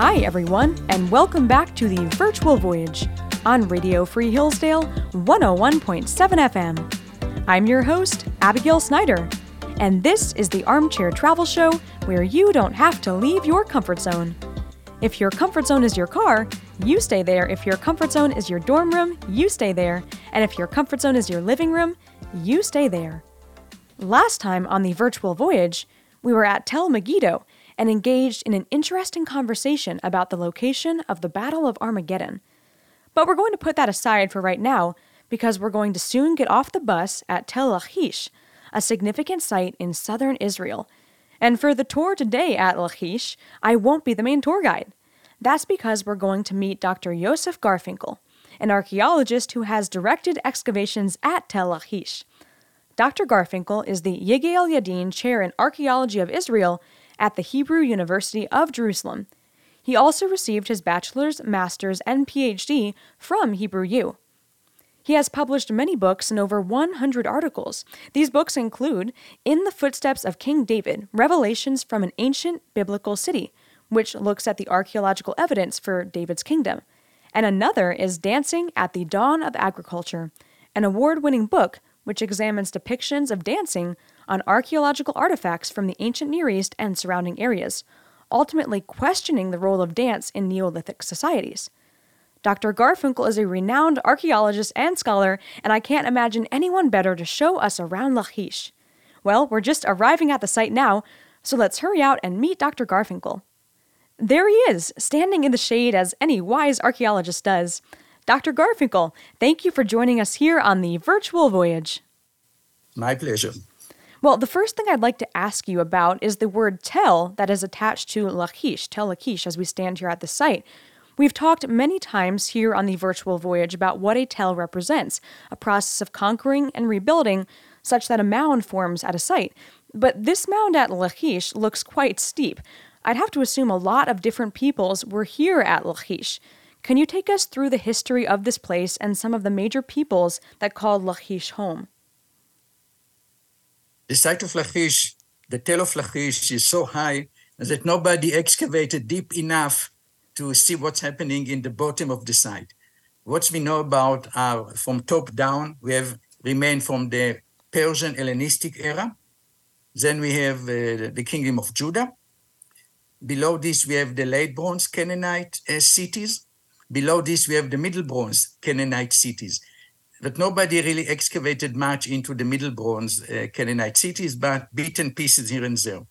Hi, everyone, and welcome back to the Virtual Voyage on Radio Free Hillsdale 101.7 FM. I'm your host, Abigail Snyder, and this is the Armchair Travel Show where you don't have to leave your comfort zone. If your comfort zone is your car, you stay there. If your comfort zone is your dorm room, you stay there. And if your comfort zone is your living room, you stay there. Last time on the virtual voyage, we were at Tel Megiddo and engaged in an interesting conversation about the location of the Battle of Armageddon. But we're going to put that aside for right now because we're going to soon get off the bus at Tel Lachish, a significant site in southern Israel. And for the tour today at Lachish, I won't be the main tour guide. That's because we're going to meet Dr. Yosef Garfinkel, an archaeologist who has directed excavations at Tel Lachish. Dr. Garfinkel is the Yigael Yadin Chair in Archaeology of Israel at the Hebrew University of Jerusalem. He also received his bachelor's, master's, and PhD from Hebrew U. He has published many books and over 100 articles. These books include In the Footsteps of King David Revelations from an Ancient Biblical City, which looks at the archaeological evidence for David's kingdom, and another is Dancing at the Dawn of Agriculture, an award winning book which examines depictions of dancing on archaeological artifacts from the ancient Near East and surrounding areas, ultimately questioning the role of dance in Neolithic societies. Dr. Garfinkel is a renowned archaeologist and scholar, and I can't imagine anyone better to show us around Lachish. Well, we're just arriving at the site now, so let's hurry out and meet Dr. Garfinkel. There he is, standing in the shade as any wise archaeologist does. Dr. Garfinkel, thank you for joining us here on the virtual voyage. My pleasure. Well, the first thing I'd like to ask you about is the word tel that is attached to Lachish, Tel Lachish, as we stand here at the site. We've talked many times here on the virtual voyage about what a tel represents a process of conquering and rebuilding such that a mound forms at a site. But this mound at Lachish looks quite steep. I'd have to assume a lot of different peoples were here at Lachish. Can you take us through the history of this place and some of the major peoples that called Lachish home? The site of Lachish, the Tel of Lachish, is so high that nobody excavated deep enough to see what's happening in the bottom of the site. What we know about are from top down, we have remained from the Persian Hellenistic era. Then we have uh, the kingdom of Judah. Below this, we have the late Bronze Canaanite uh, cities. Below this, we have the Middle Bronze Canaanite cities. But nobody really excavated much into the Middle Bronze uh, Canaanite cities, but beaten pieces here and there.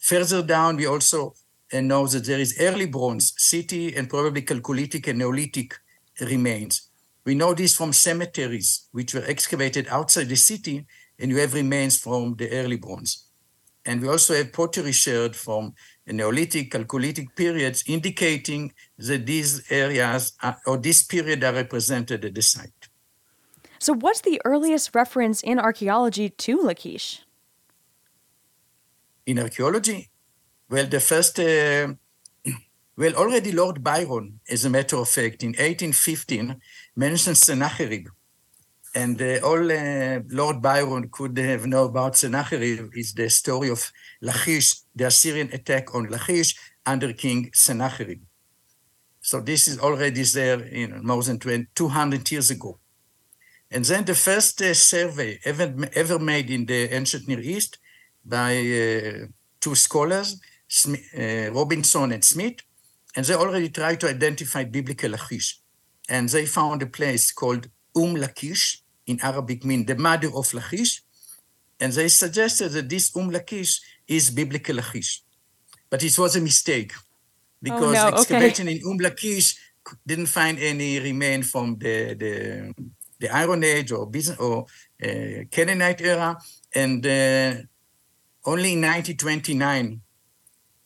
Further down, we also uh, know that there is early Bronze city and probably Chalcolithic and Neolithic remains. We know this from cemeteries, which were excavated outside the city, and you have remains from the early Bronze. And we also have pottery sherds from Neolithic, Chalcolithic periods, indicating that these areas are, or this period are represented at the site. So, what's the earliest reference in archaeology to Lachish? In archaeology, well, the first, uh, well, already Lord Byron, as a matter of fact, in 1815, mentions Sennacherib. And uh, all uh, Lord Byron could have known about Sennacherib is the story of Lachish, the Assyrian attack on Lachish under King Sennacherib. So this is already there in more than 200 years ago. And then the first uh, survey ever, ever made in the ancient Near East by uh, two scholars, uh, Robinson and Smith, and they already tried to identify biblical Lachish. And they found a place called Um Lachish, in Arabic mean the mother of Lachish, and they suggested that this Um Lachish is biblical Lachish. But it was a mistake because oh, no. excavation okay. in Um Lachish didn't find any remain from the, the, the Iron Age or, or uh, Canaanite era, and uh, only in 1929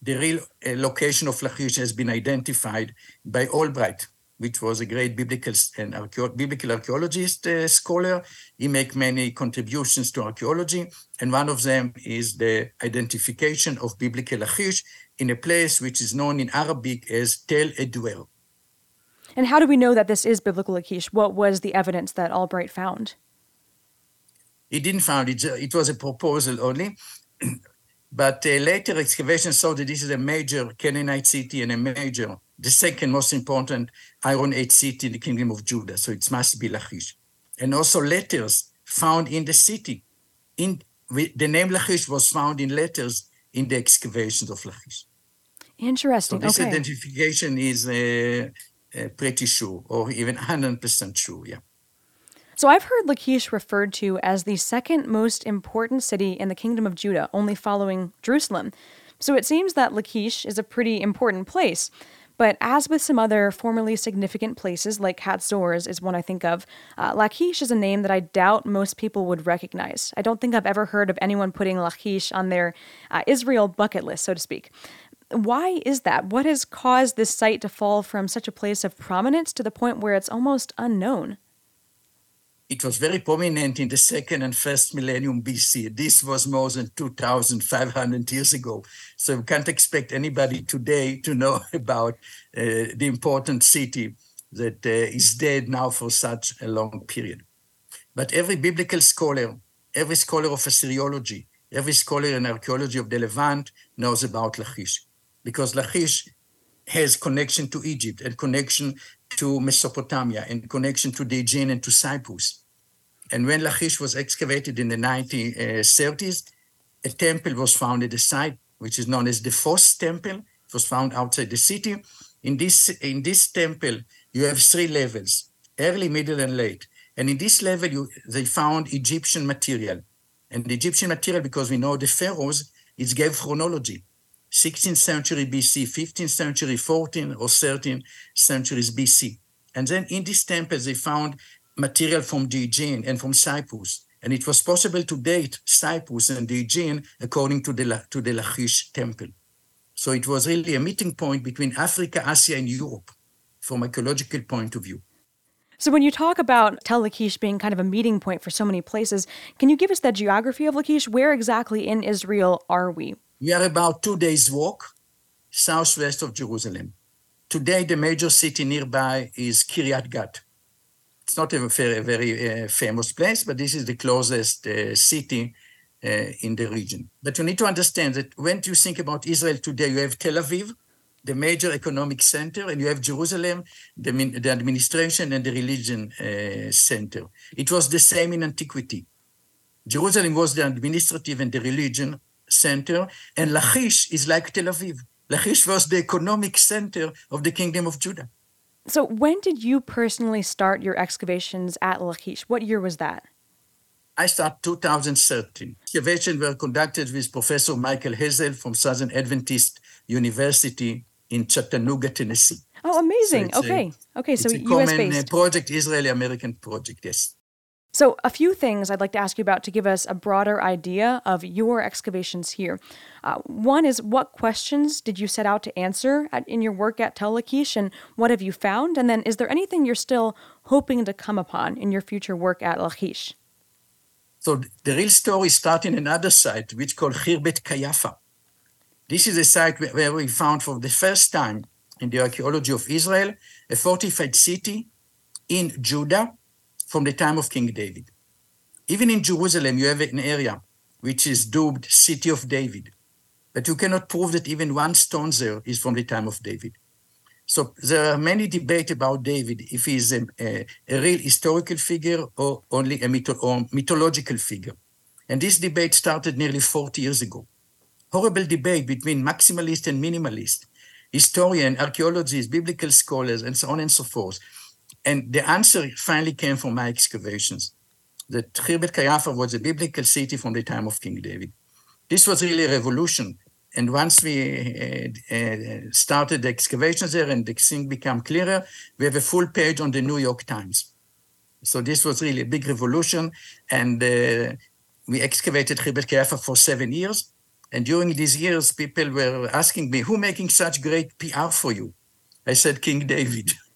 the real uh, location of Lachish has been identified by Albright, which was a great biblical and archeo- biblical archaeologist uh, scholar. He made many contributions to archaeology, and one of them is the identification of biblical Lachish in a place which is known in Arabic as Tel ed-Duweir. And how do we know that this is biblical Lachish? What was the evidence that Albright found? He didn't found it. It was a proposal only. But uh, later excavation saw that this is a major Canaanite city and a major, the second most important Iron Age city in the kingdom of Judah. So it must be Lachish. And also letters found in the city. In the name Lachish was found in letters in the excavations of Lachish. Interesting. So this okay. identification is uh, uh, pretty sure, or even 100% sure. Yeah. So I've heard Lachish referred to as the second most important city in the kingdom of Judah, only following Jerusalem. So it seems that Lachish is a pretty important place. But as with some other formerly significant places, like Hatzors is one I think of, uh, Lachish is a name that I doubt most people would recognize. I don't think I've ever heard of anyone putting Lachish on their uh, Israel bucket list, so to speak. Why is that? What has caused this site to fall from such a place of prominence to the point where it's almost unknown? it was very prominent in the second and first millennium BC. This was more than 2,500 years ago. So we can't expect anybody today to know about uh, the important city that uh, is dead now for such a long period. But every biblical scholar, every scholar of Assyriology, every scholar in archaeology of the Levant knows about Lachish, because Lachish has connection to Egypt and connection to Mesopotamia and connection to Aegean and to Cyprus. And when Lachish was excavated in the 1930s, a temple was found at the site, which is known as the Fosse Temple. It was found outside the city. In this, in this temple, you have three levels, early, middle, and late. And in this level, you, they found Egyptian material. And the Egyptian material, because we know the pharaohs, it gave chronology. 16th century BC, 15th century, 14th or 13th centuries BC. And then in these temples, they found material from the Aegean and from Cyprus. And it was possible to date Cyprus and the Aegean according to the, to the Lachish temple. So it was really a meeting point between Africa, Asia, and Europe from ecological point of view. So when you talk about Tel Lachish being kind of a meeting point for so many places, can you give us the geography of Lachish? Where exactly in Israel are we? We are about two days walk southwest of Jerusalem. Today, the major city nearby is Kiryat Gat. It's not a very, very uh, famous place, but this is the closest uh, city uh, in the region. But you need to understand that when you think about Israel today, you have Tel Aviv, the major economic center, and you have Jerusalem, the, the administration and the religion uh, center. It was the same in antiquity. Jerusalem was the administrative and the religion center, and Lachish is like Tel Aviv. Lachish was the economic center of the kingdom of Judah. So, when did you personally start your excavations at Lachish? What year was that? I started 2013. Excavations were conducted with Professor Michael Hasel from Southern Adventist University in Chattanooga, Tennessee. Oh, amazing. So okay. A, okay, so it's a US common based. Uh, project, Israeli American project, yes. So, a few things I'd like to ask you about to give us a broader idea of your excavations here. Uh, one is what questions did you set out to answer at, in your work at Tel Lachish, and what have you found? And then, is there anything you're still hoping to come upon in your future work at Lachish? So, the real story starts in another site, which called Khirbet Qeiyafa. This is a site where we found for the first time in the archaeology of Israel a fortified city in Judah from the time of King David. Even in Jerusalem, you have an area which is dubbed City of David, but you cannot prove that even one stone there is from the time of David. So there are many debates about David, if he is a, a, a real historical figure or only a mytho- or mythological figure. And this debate started nearly 40 years ago. Horrible debate between maximalist and minimalist, historian, archaeologists, biblical scholars, and so on and so forth. And the answer finally came from my excavations that Khirbet Qeiyafa was a biblical city from the time of King David. This was really a revolution. And once we uh, uh, started the excavations there and the thing became clearer, we have a full page on the New York Times. So this was really a big revolution. And uh, we excavated Khirbet Qeiyafa for seven years. And during these years, people were asking me, who making such great PR for you? I said, King David.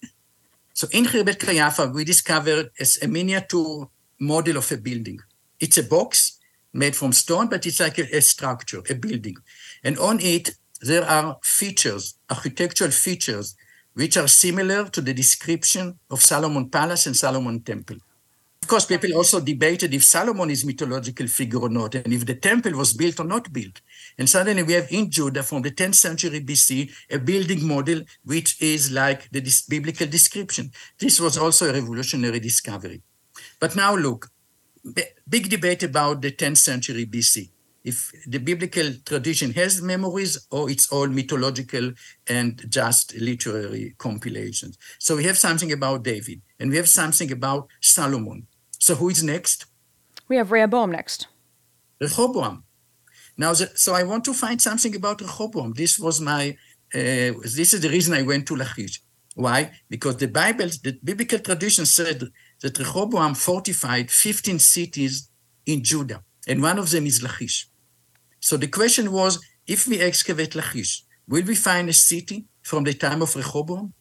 So in Khirbet Qeiyafa, we discovered a miniature model of a building. It's a box made from stone, but it's like a, a structure, a building. And on it, there are features, architectural features, which are similar to the description of Solomon Palace and Solomon Temple. Of course, people also debated if Solomon is mythological figure or not, and if the temple was built or not built. And suddenly we have in Judah from the 10th century BC a building model which is like the biblical description. This was also a revolutionary discovery. But now look, big debate about the 10th century BC. If the biblical tradition has memories or it's all mythological and just literary compilations. So we have something about David and we have something about Solomon. So who is next? We have Rehoboam next. Rehoboam. Now, the, so I want to find something about Rehoboam. This was my, uh, this is the reason I went to Lachish. Why? Because the Bible, the biblical tradition said that Rehoboam fortified 15 cities in Judah, and one of them is Lachish. So the question was, if we excavate Lachish, will we find a city from the time of Rehoboam?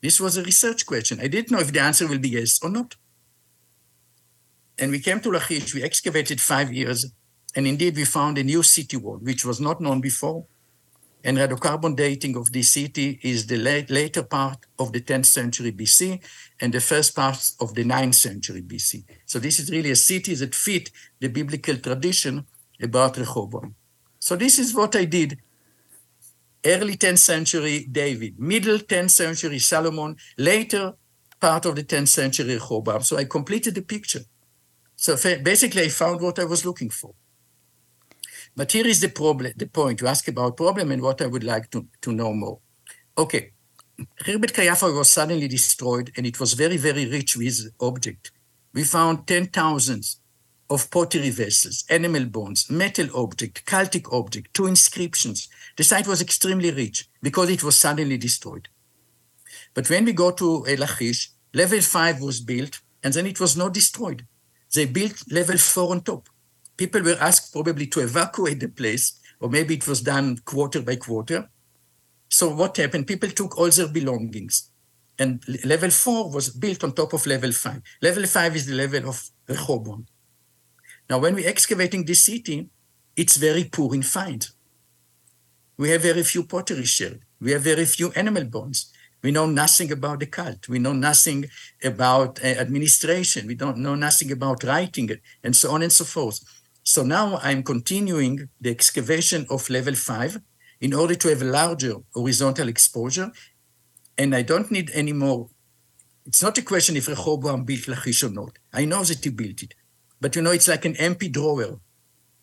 This was a research question. I didn't know if the answer will be yes or not. And we came to Lachish, we excavated five years, and indeed, we found a new city wall, which was not known before. And radiocarbon dating of this city is the late, later part of the 10th century BC and the first part of the 9th century BC. So this is really a city that fit the biblical tradition about Rehoboam. So this is what I did. Early 10th century David, middle 10th century Solomon, later part of the 10th century Rehoboam. So I completed the picture. So basically, I found what I was looking for. But here is the problem, the point. You ask about problem and what I would like to, to know more. Okay, Khirbet Qeiyafa was suddenly destroyed and it was very, very rich with object. We found 10,000 of pottery vessels, animal bones, metal object, cultic object, two inscriptions. The site was extremely rich because it was suddenly destroyed. But when we go to El Lachish, level five was built and then it was not destroyed. They built level four on top people were asked probably to evacuate the place, or maybe it was done quarter by quarter. So what happened? People took all their belongings. And level four was built on top of level five. Level five is the level of Rehoboam. Now, when we're excavating this city, it's very poor in finds. We have very few pottery shells. We have very few animal bones. We know nothing about the cult. We know nothing about uh, administration. We don't know nothing about writing, it, and so on and so forth. So now I'm continuing the excavation of level five in order to have a larger horizontal exposure. And I don't need any more. It's not a question if Rehoboam built Lachish or not. I know that he built it. But you know, it's like an empty drawer.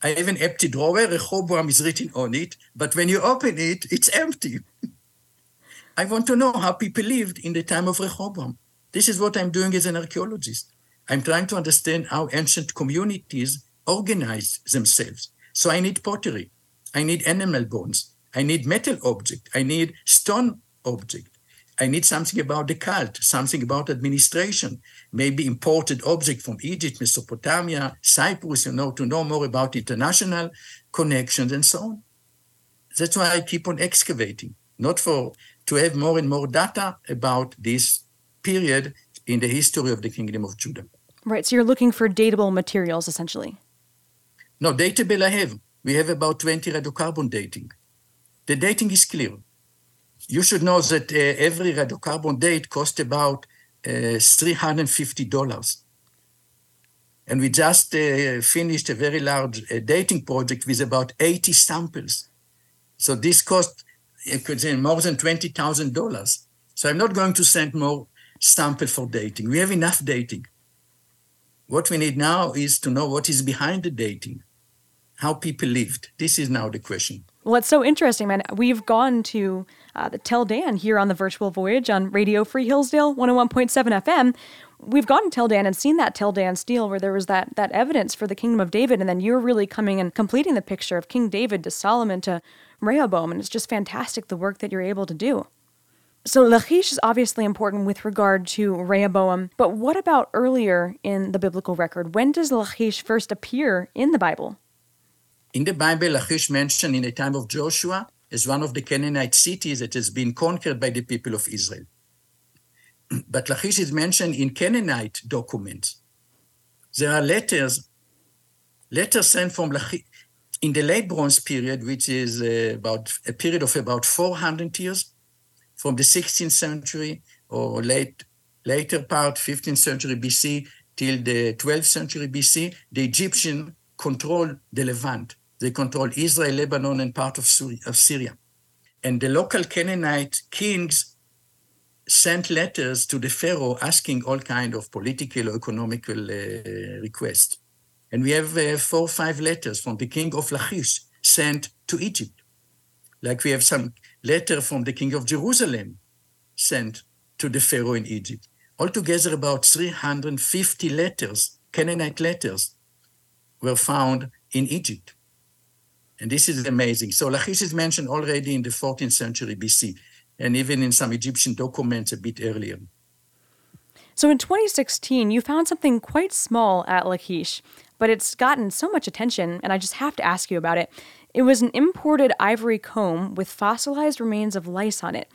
I have an empty drawer, Rehoboam is written on it, but when you open it, it's empty. I want to know how people lived in the time of Rehoboam. This is what I'm doing as an archaeologist. I'm trying to understand how ancient communities organized themselves. So I need pottery, I need animal bones, I need metal object, I need stone object. I need something about the cult, something about administration, maybe imported object from Egypt, Mesopotamia, Cyprus, you know, to know more about international connections and so on. That's why I keep on excavating, not for to have more and more data about this period in the history of the kingdom of Judah. Right. So you're looking for datable materials essentially. No, datable I have. We have about 20 radiocarbon dating. The dating is clear. You should know that uh, every radiocarbon date costs about uh, $350. And we just uh, finished a very large uh, dating project with about 80 samples. So this cost you could say more than $20,000. So I'm not going to send more sample for dating. We have enough dating. What we need now is to know what is behind the dating how people lived. This is now the question. Well, it's so interesting, man. We've gone to uh, the Tel Dan here on the virtual voyage on Radio Free Hillsdale 101.7 FM. We've gone to Tel Dan and seen that Tel Dan stele where there was that that evidence for the kingdom of David, and then you're really coming and completing the picture of King David to Solomon to Rehoboam, and it's just fantastic the work that you're able to do. So Lachish is obviously important with regard to Rehoboam, but what about earlier in the biblical record? When does Lachish first appear in the Bible? In the Bible, Lachish mentioned in the time of Joshua as one of the Canaanite cities that has been conquered by the people of Israel. but Lachish is mentioned in Canaanite documents. There are letters, letters sent from Lachish in the late Bronze period, which is uh, about a period of about 400 years, from the 16th century or late later part, 15th century BC, till the 12th century BC, the Egyptian controlled the Levant. They controlled Israel, Lebanon, and part of, of Syria. And the local Canaanite kings sent letters to the pharaoh asking all kind of political or economical uh, requests. And we have uh, four or five letters from the king of Lachish sent to Egypt. Like we have some letter from the king of Jerusalem sent to the pharaoh in Egypt. Altogether, about 350 letters, Canaanite letters, were found in Egypt. And this is amazing. So Lachish is mentioned already in the 14th century BC, and even in some Egyptian documents a bit earlier. So in 2016, you found something quite small at Lachish, but it's gotten so much attention, and I just have to ask you about it. It was an imported ivory comb with fossilized remains of lice on it.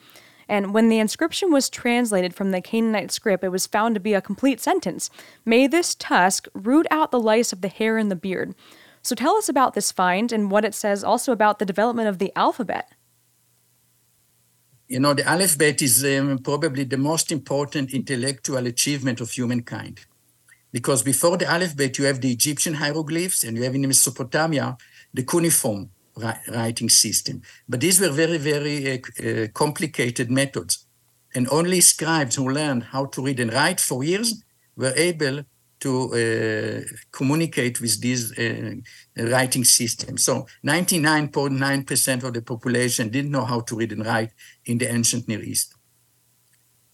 And when the inscription was translated from the Canaanite script, it was found to be a complete sentence May this tusk root out the lice of the hair and the beard. So tell us about this find and what it says also about the development of the alphabet. You know, the alphabet is um, probably the most important intellectual achievement of humankind. Because before the alphabet, you have the Egyptian hieroglyphs and you have in Mesopotamia the cuneiform writing system. But these were very, very uh, uh, complicated methods. And only scribes who learned how to read and write for years were able to uh, communicate with these uh, writing systems. So 99.9% of the population didn't know how to read and write in the ancient Near East.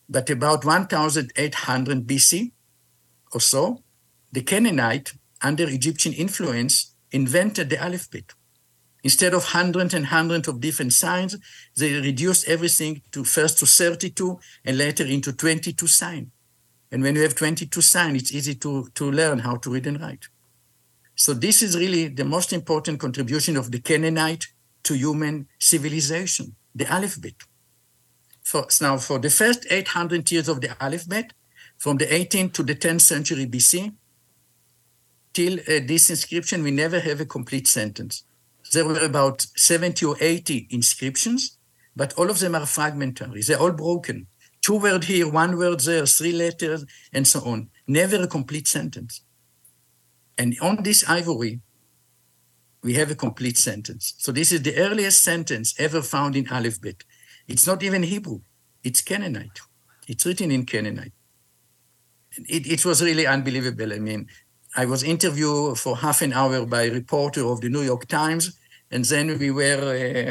But about 1800 BC or so, the Canaanite, under Egyptian influence, invented the alphabet. Instead of hundreds and hundreds of different signs, they reduced everything to first to 32 and later into 22 signs. And when you have 22 signs, it's easy to, to learn how to read and write. So this is really the most important contribution of the Canaanite to human civilization, the alphabet. For, now, for the first 800 years of the alphabet, from the 18th to the 10th century BC, till uh, this inscription, we never have a complete sentence. There were about 70 or 80 inscriptions, but all of them are fragmentary. They're all broken. Two words here, one word there, three letters, and so on. Never a complete sentence. And on this ivory, we have a complete sentence. So this is the earliest sentence ever found in alphabet. It's not even Hebrew, it's Canaanite. It's written in Canaanite. It, it was really unbelievable. I mean, I was interviewed for half an hour by a reporter of the New York Times, and then we were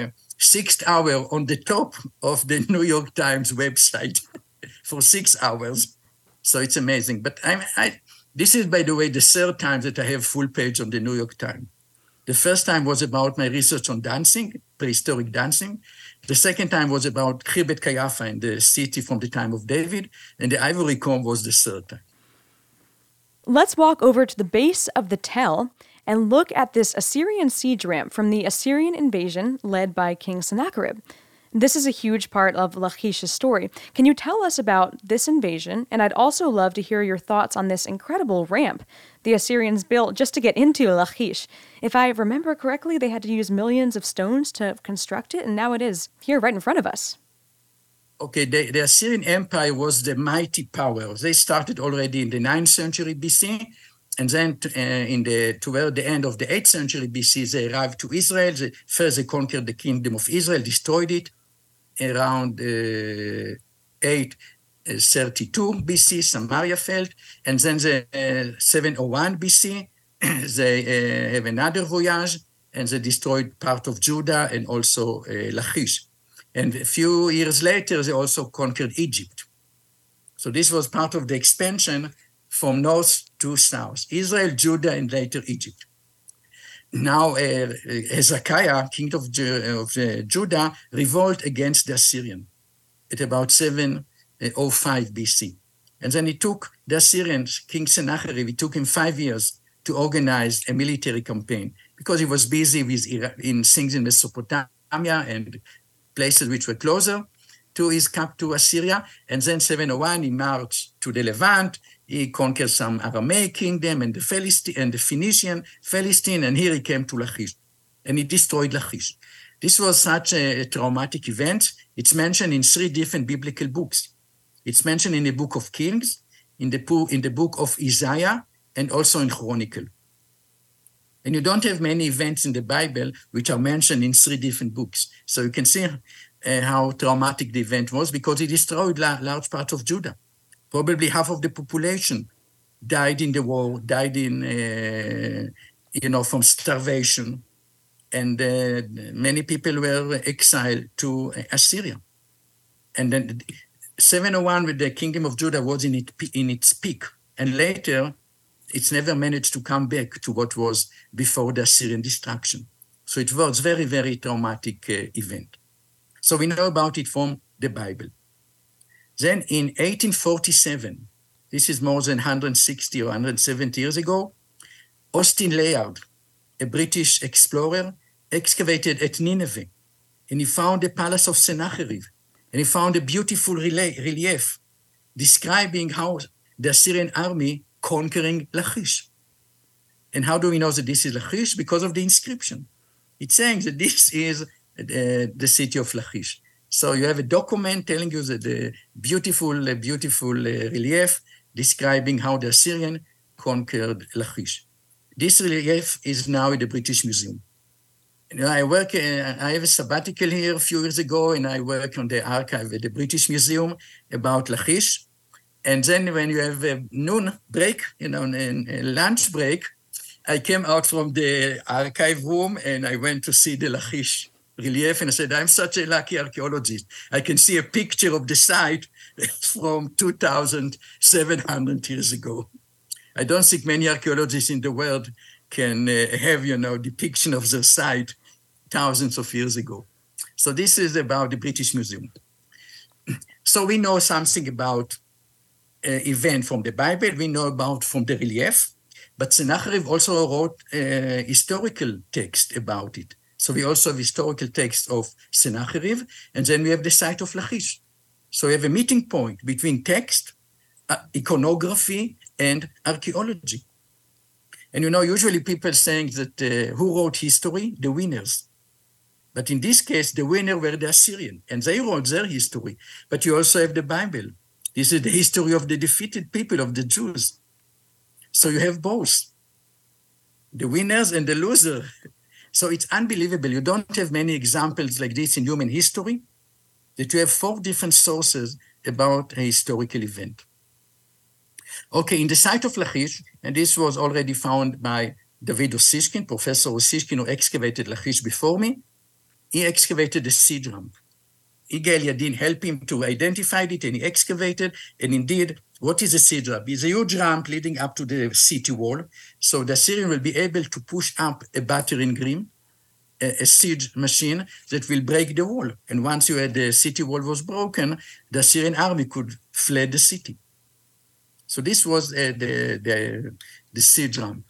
uh, six hours on the top of the New York Times website for six hours. So it's amazing. But I, I, this is, by the way, the third time that I have full page on the New York Times. The first time was about my research on dancing, prehistoric dancing. The second time was about Khirbet Qeiyafa in the city from the time of David. And the ivory comb was the third time. Let's walk over to the base of the Tell and look at this Assyrian siege ramp from the Assyrian invasion led by King Sennacherib. This is a huge part of Lachish's story. Can you tell us about this invasion? And I'd also love to hear your thoughts on this incredible ramp the Assyrians built just to get into Lachish. If I remember correctly, they had to use millions of stones to construct it, and now it is here right in front of us okay, the, the, Assyrian Empire was the mighty power. They started already in the 9th century BC, and then uh, in the toward the end of the 8th century BC, they arrived to Israel. They, first, they conquered the kingdom of Israel, destroyed it around uh, 832 uh, BC, Samaria fell, and then the uh, 701 BC, they uh, have another voyage, and they destroyed part of Judah and also Lachish. And a few years later, they also conquered Egypt. So this was part of the expansion from north to south Israel, Judah, and later Egypt. Now, uh, Hezekiah, king of, Ju- of uh, Judah, revolted against the Assyrian at about 705 BC. And then he took the Assyrians, King Sennacherib, it took him five years to organize a military campaign because he was busy with in things in Mesopotamia and places which were closer to his camp to Assyria. And then 701, he marched to the Levant. He conquered some Aramaic kingdom and the Philistine and the Phoenician Philistine, and here he came to Lachish, and he destroyed Lachish. This was such a, a traumatic event. It's mentioned in three different biblical books. It's mentioned in the book of Kings, in the, in the book of Isaiah and also in Chronicle. And you don't have many events in the Bible which are mentioned in three different books. So you can see uh, how traumatic the event was because it destroyed la- large parts of Judah. Probably half of the population died in the war, died in, uh, you know, from starvation. And uh, many people were exiled to Assyria. And then 701 with the kingdom of Judah was in, it, in its peak. And later, it's never managed to come back to what was before the Assyrian destruction. So it was very, very traumatic uh, event. So we know about it from the Bible. Then in 1847, this is more than 160 or 170 years ago, Austen Layard, a British explorer, excavated at Nineveh, and he found the palace of Sennacherib, and he found a beautiful relief describing how the Assyrian army conquering Lachish. And how do we know that this is Lachish? Because of the inscription. It's saying that this is uh, the city of Lachish. So you have a document telling you that the beautiful, beautiful uh, relief describing how the Assyrian conquered Lachish. This relief is now in the British Museum. I work, uh, I have a sabbatical here a few years ago, and I work on the archive at the British Museum about Lachish. And then when you have a noon break, you know, a lunch break, I came out from the archive room and I went to see the Lachish relief and I said, I'm such a lucky archaeologist. I can see a picture of the site from 2,700 years ago. I don't think many archaeologists in the world can uh, have, you know, depiction of the site thousands of years ago. So this is about the British Museum. So we know something about uh, event from the Bible. We know about from the relief, but Sennacherib also wrote a historical text about it. So we also have historical text of Sennacherib, and then we have the site of Lachish. So we have a meeting point between text, uh, iconography, and archaeology. And you know, usually people saying that uh, who wrote history? The winners. But in this case, the winner were the Assyrian, and they wrote their history. But you also have the Bible. This is the history of the defeated people of the Jews. So you have both the winners and the loser. So it's unbelievable. You don't have many examples like this in human history, that you have four different sources about a historical event. Okay, in the site of Lachish, and this was already found by David Ussishkin, Professor Ussishkin, who excavated Lachish before me, he excavated the siege ramp. Yigael Yadin helped him to identify it and he excavated. And indeed, what is a siege ramp? It's a huge ramp leading up to the city wall. So the Syrian will be able to push up a battering ram, a, a siege machine that will break the wall. And once you had the city wall was broken, the Syrian army could flee the city. So this was uh, the, the, the siege ramp.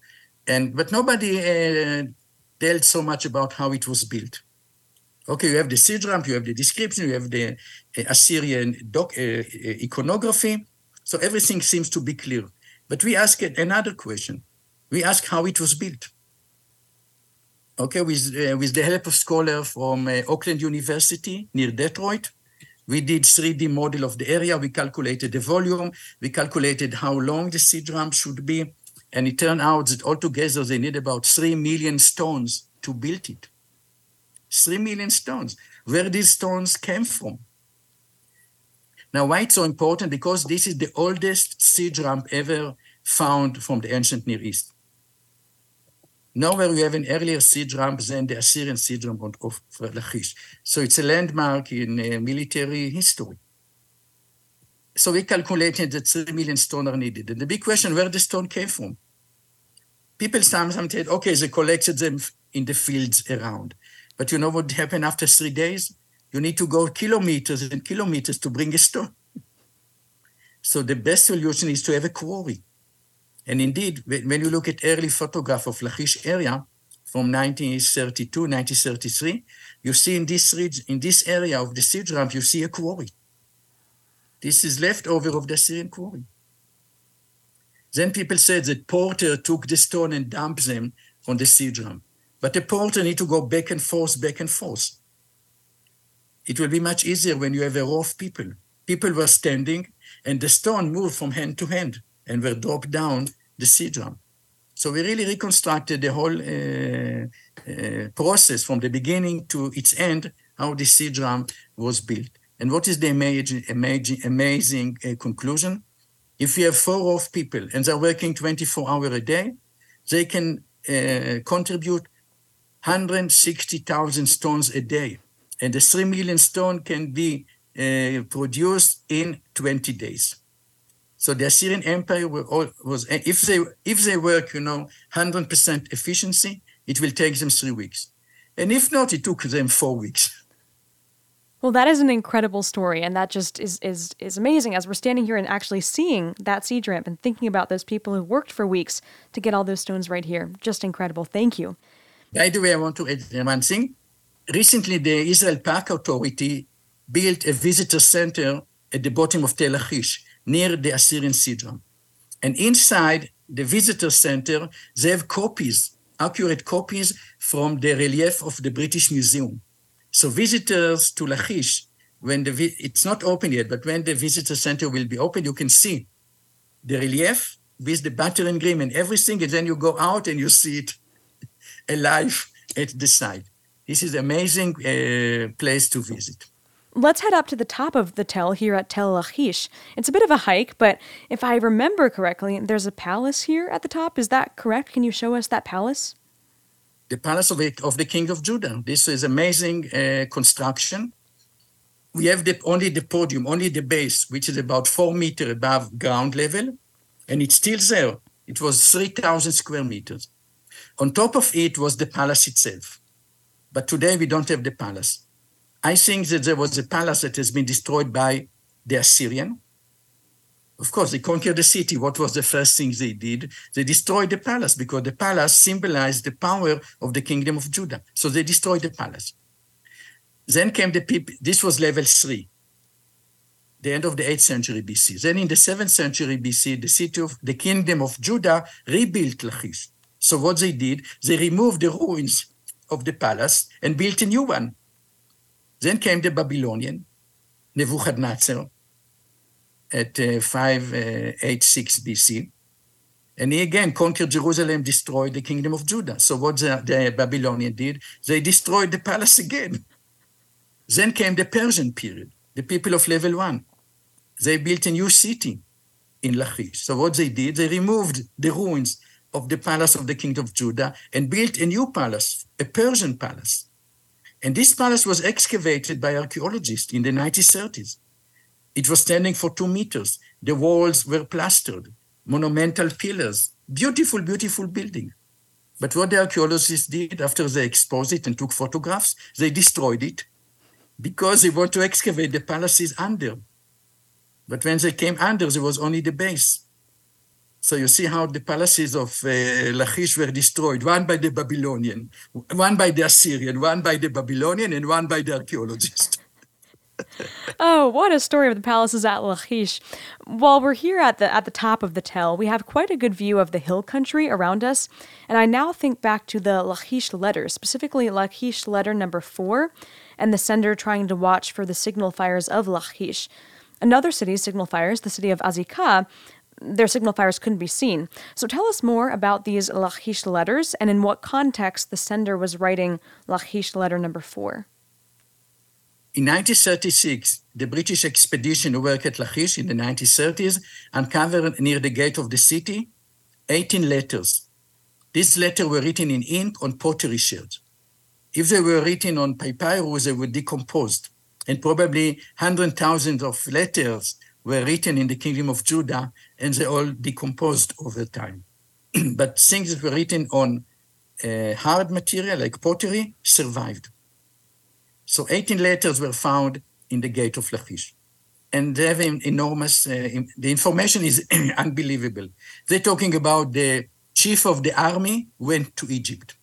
And, but nobody uh, dealt so much about how it was built. Okay, you have the siege ramp, you have the description, you have the uh, Assyrian doc, uh, uh, iconography. So everything seems to be clear. But we ask another question. We ask how it was built. Okay, with, uh, with the help of scholars from uh, Oakland University near Detroit, we did 3D model of the area. We calculated the volume. We calculated how long the siege ramp should be. And it turned out that altogether they need about 3 million stones to build it. 3 million stones. Where these stones came from? Now, why it's so important? Because this is the oldest siege ramp ever found from the ancient Near East. Nowhere you have an earlier siege ramp than the Assyrian siege ramp of Lachish. So it's a landmark in uh, military history. So we calculated that 3 million stone are needed. And the big question, where the stone came from? People sometimes said, okay, they collected them in the fields around. But you know what happened after three days? You need to go kilometers and kilometers to bring a stone. so the best solution is to have a quarry. And indeed, when you look at early photograph of Lachish area from 1932, 1933, you see in this, region, in this area of the siege ramp, you see a quarry. This is leftover of the Syrian quarry. Then people said that Porter took the stone and dumped them on the siege ramp. But the porter need to go back and forth, back and forth. It will be much easier when you have a row of people. People were standing, and the stone moved from hand to hand and were dropped down the siege ramp. So we really reconstructed the whole uh, uh, process from the beginning to its end, how the siege ramp was built. And what is the amazing, amazing, amazing uh, conclusion? If you have four of people and they're working 24 hours a day, they can uh, contribute 160,000 stones a day. And the 3 million stone can be uh, produced in 20 days. So the Assyrian Empire was, if they if they work, you know, 100% efficiency, it will take them three weeks, and if not, it took them four weeks. Well, that is an incredible story, and that just is is is amazing. As we're standing here and actually seeing that siege ramp and thinking about those people who worked for weeks to get all those stones right here, just incredible. Thank you. By the way, I want to add one thing. Recently, the Israel Park Authority built a visitor center at the bottom of Tel Lachish near the Assyrian siege ramp. And inside the visitor center, they have copies, accurate copies from the relief of the British Museum. So visitors to Lachish, when the it's not open yet, but when the visitor center will be open, you can see the relief with the battering ram and everything, and then you go out and you see it alive at the site. This is amazing uh, place to visit. Let's head up to the top of the Tell here at Tel Lachish. It's a bit of a hike, but if I remember correctly, there's a palace here at the top. Is that correct? Can you show us that palace? The palace of the, of the king of Judah. This is amazing uh, construction. We have the, only the podium, only the base, which is about four meters above ground level, and it's still there. It was 3,000 square meters. On top of it was the palace itself. But today we don't have the palace. I think that there was a palace that has been destroyed by the Assyrian. Of course, they conquered the city. What was the first thing they did? They destroyed the palace because the palace symbolized the power of the kingdom of Judah. So they destroyed the palace. Then came the people, this was level three, the end of the 8th century BC. Then in the 7th century BC, the city of the kingdom of Judah rebuilt Lachish. So what they did, they removed the ruins of the palace and built a new one then came the Babylonian, Nebuchadnezzar, at uh, 586 uh, BC. And he again conquered Jerusalem, destroyed the kingdom of Judah. So what the, the Babylonian did, they destroyed the palace again. Then came the Persian period, the people of level one. They built a new city in Lachish. So what they did, they removed the ruins of the palace of the king of Judah and built a new palace, a Persian palace. And this palace was excavated by archaeologists in the 1930s. It was standing for two meters. The walls were plastered, monumental pillars, beautiful, beautiful building. But what the archaeologists did after they exposed it and took photographs, they destroyed it because they want to excavate the palaces under. But when they came under, there was only the base. So you see how the palaces of uh, Lachish were destroyed, one by the Babylonian, one by the Assyrian, one by the Babylonian, and one by the archaeologist. oh, what a story of the palaces at Lachish. While we're here at the at the top of the tell, we have quite a good view of the hill country around us, and I now think back to the Lachish letters, specifically Lachish letter number 4 and the sender trying to watch for the signal fires of Lachish. Another city's signal fires, the city of Azekah, their signal fires couldn't be seen. So tell us more about these Lachish letters and in what context the sender was writing Lachish letter number four. In 1936, the British expedition who worked at Lachish in the 1930s uncovered near the gate of the city 18 letters. These letters were written in ink on pottery sherds. If they were written on papyrus, they were decomposed, and probably 100,000 of letters were written in the kingdom of Judah and they all decomposed over time. but things that were written on uh, hard material like pottery survived. So 18 letters were found in the gate of Lachish. And they have enormous, uh, the information is unbelievable. They're talking about the chief of the army went to Egypt.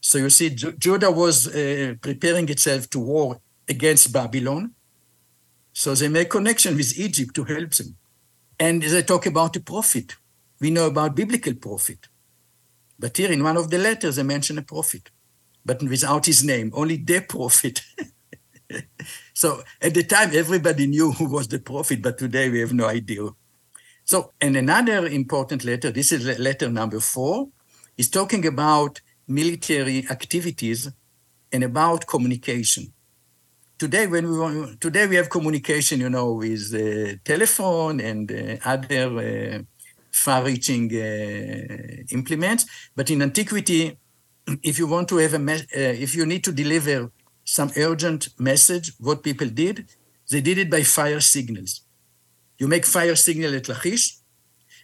So you see, Judah was uh, preparing itself to war against Babylon. So they make connection with Egypt to help them. And they talk about the prophet. We know about biblical prophet. But here in one of the letters, they mention a prophet, but without his name, only the prophet. so at the time, everybody knew who was the prophet, but today we have no idea. So, and another important letter, this is letter number four, is talking about military activities and about communication. Today, when we want, today we have communication, you know, with uh, telephone and uh, other uh, far-reaching uh, implements. But in antiquity, if you want to have a, me- uh, if you need to deliver some urgent message, what people did, they did it by fire signals. You make fire signal at Lachish,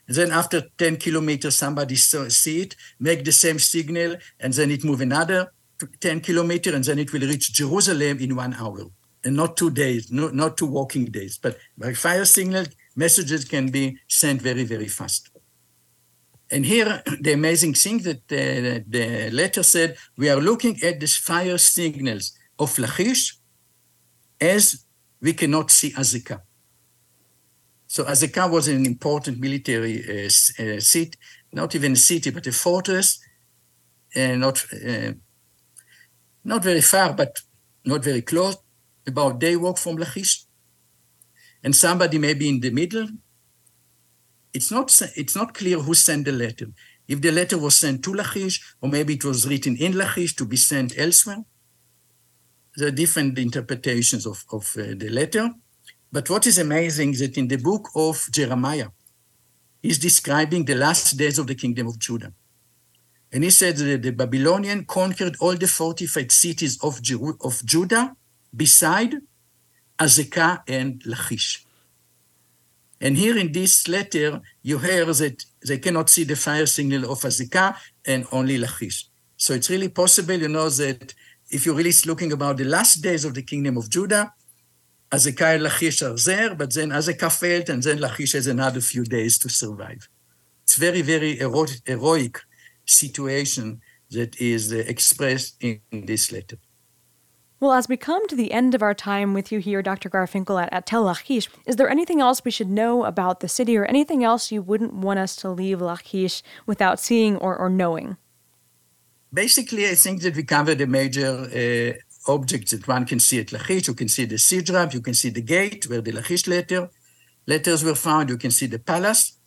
and then after 10 kilometers, somebody saw, see it, make the same signal, and then it move another 10 kilometers, and then it will reach Jerusalem in one hour. And not two days, no, not two walking days. But by fire signal, messages can be sent very, very fast. And here, the amazing thing that the, the letter said, we are looking at the fire signals of Lachish as we cannot see Azekah. So Azekah was an important military uh, uh, seat, not even a city, but a fortress, uh, not uh, not very far, but not very close, about day walk from Lachish. And somebody maybe in the middle. It's not it's not clear who sent the letter. If the letter was sent to Lachish, or maybe it was written in Lachish to be sent elsewhere. There are different interpretations of, of uh, the letter. But what is amazing is that in the book of Jeremiah, he's describing the last days of the kingdom of Judah. And he said that the Babylonian conquered all the fortified cities of, of Judah beside Azekah and Lachish. And here in this letter, you hear that they cannot see the fire signal of Azekah and only Lachish. So it's really possible, you know, that if you're really looking about the last days of the kingdom of Judah, Azekah and Lachish are there, but then Azekah failed, and then Lachish has another few days to survive. It's very, very hero- heroic situation that is uh, expressed in, this letter. Well, as we come to the end of our time with you here, Dr. Garfinkel, at, at Tel Lachish, is there anything else we should know about the city or anything else you wouldn't want us to leave Lachish without seeing or, or knowing? Basically, I think that we covered the major uh, objects that one can see at Lachish. You can see the siege you can see the gate where the Lachish letter letters were found, you can see the palace.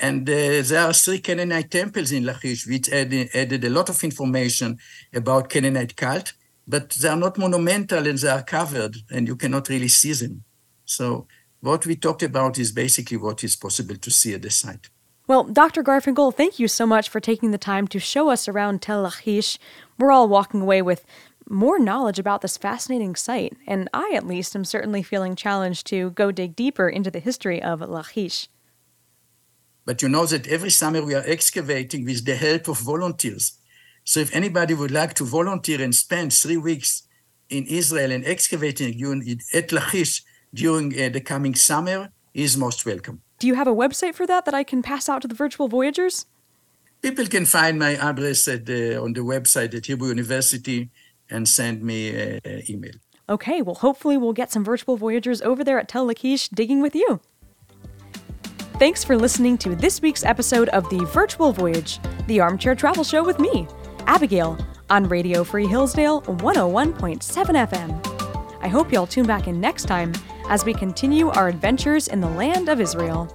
And uh, there are three Canaanite temples in Lachish, which added, added, a lot of information about Canaanite cult, but they are not monumental and they are covered, and you cannot really see them. So what we talked about is basically what is possible to see at the site. Well, Dr. Garfinkel, thank you so much for taking the time to show us around Tel Lachish. We're all walking away with more knowledge about this fascinating site, and I, at least, am certainly feeling challenged to go dig deeper into the history of Lachish. But you know that every summer we are excavating with the help of volunteers. So if anybody would like to volunteer and spend three weeks in Israel and excavating at Lachish during uh, the coming summer, is most welcome. Do you have a website for that that I can pass out to the virtual voyagers? People can find my address at the, on the website at Hebrew University and send me an email. Okay, well, hopefully we'll get some virtual voyagers over there at Tel Lachish digging with you. Thanks for listening to this week's episode of The Virtual Voyage, the armchair travel show with me, Abigail, on Radio Free Hillsdale 101.7 FM. I hope you'll tune back in next time as we continue our adventures in the land of Israel.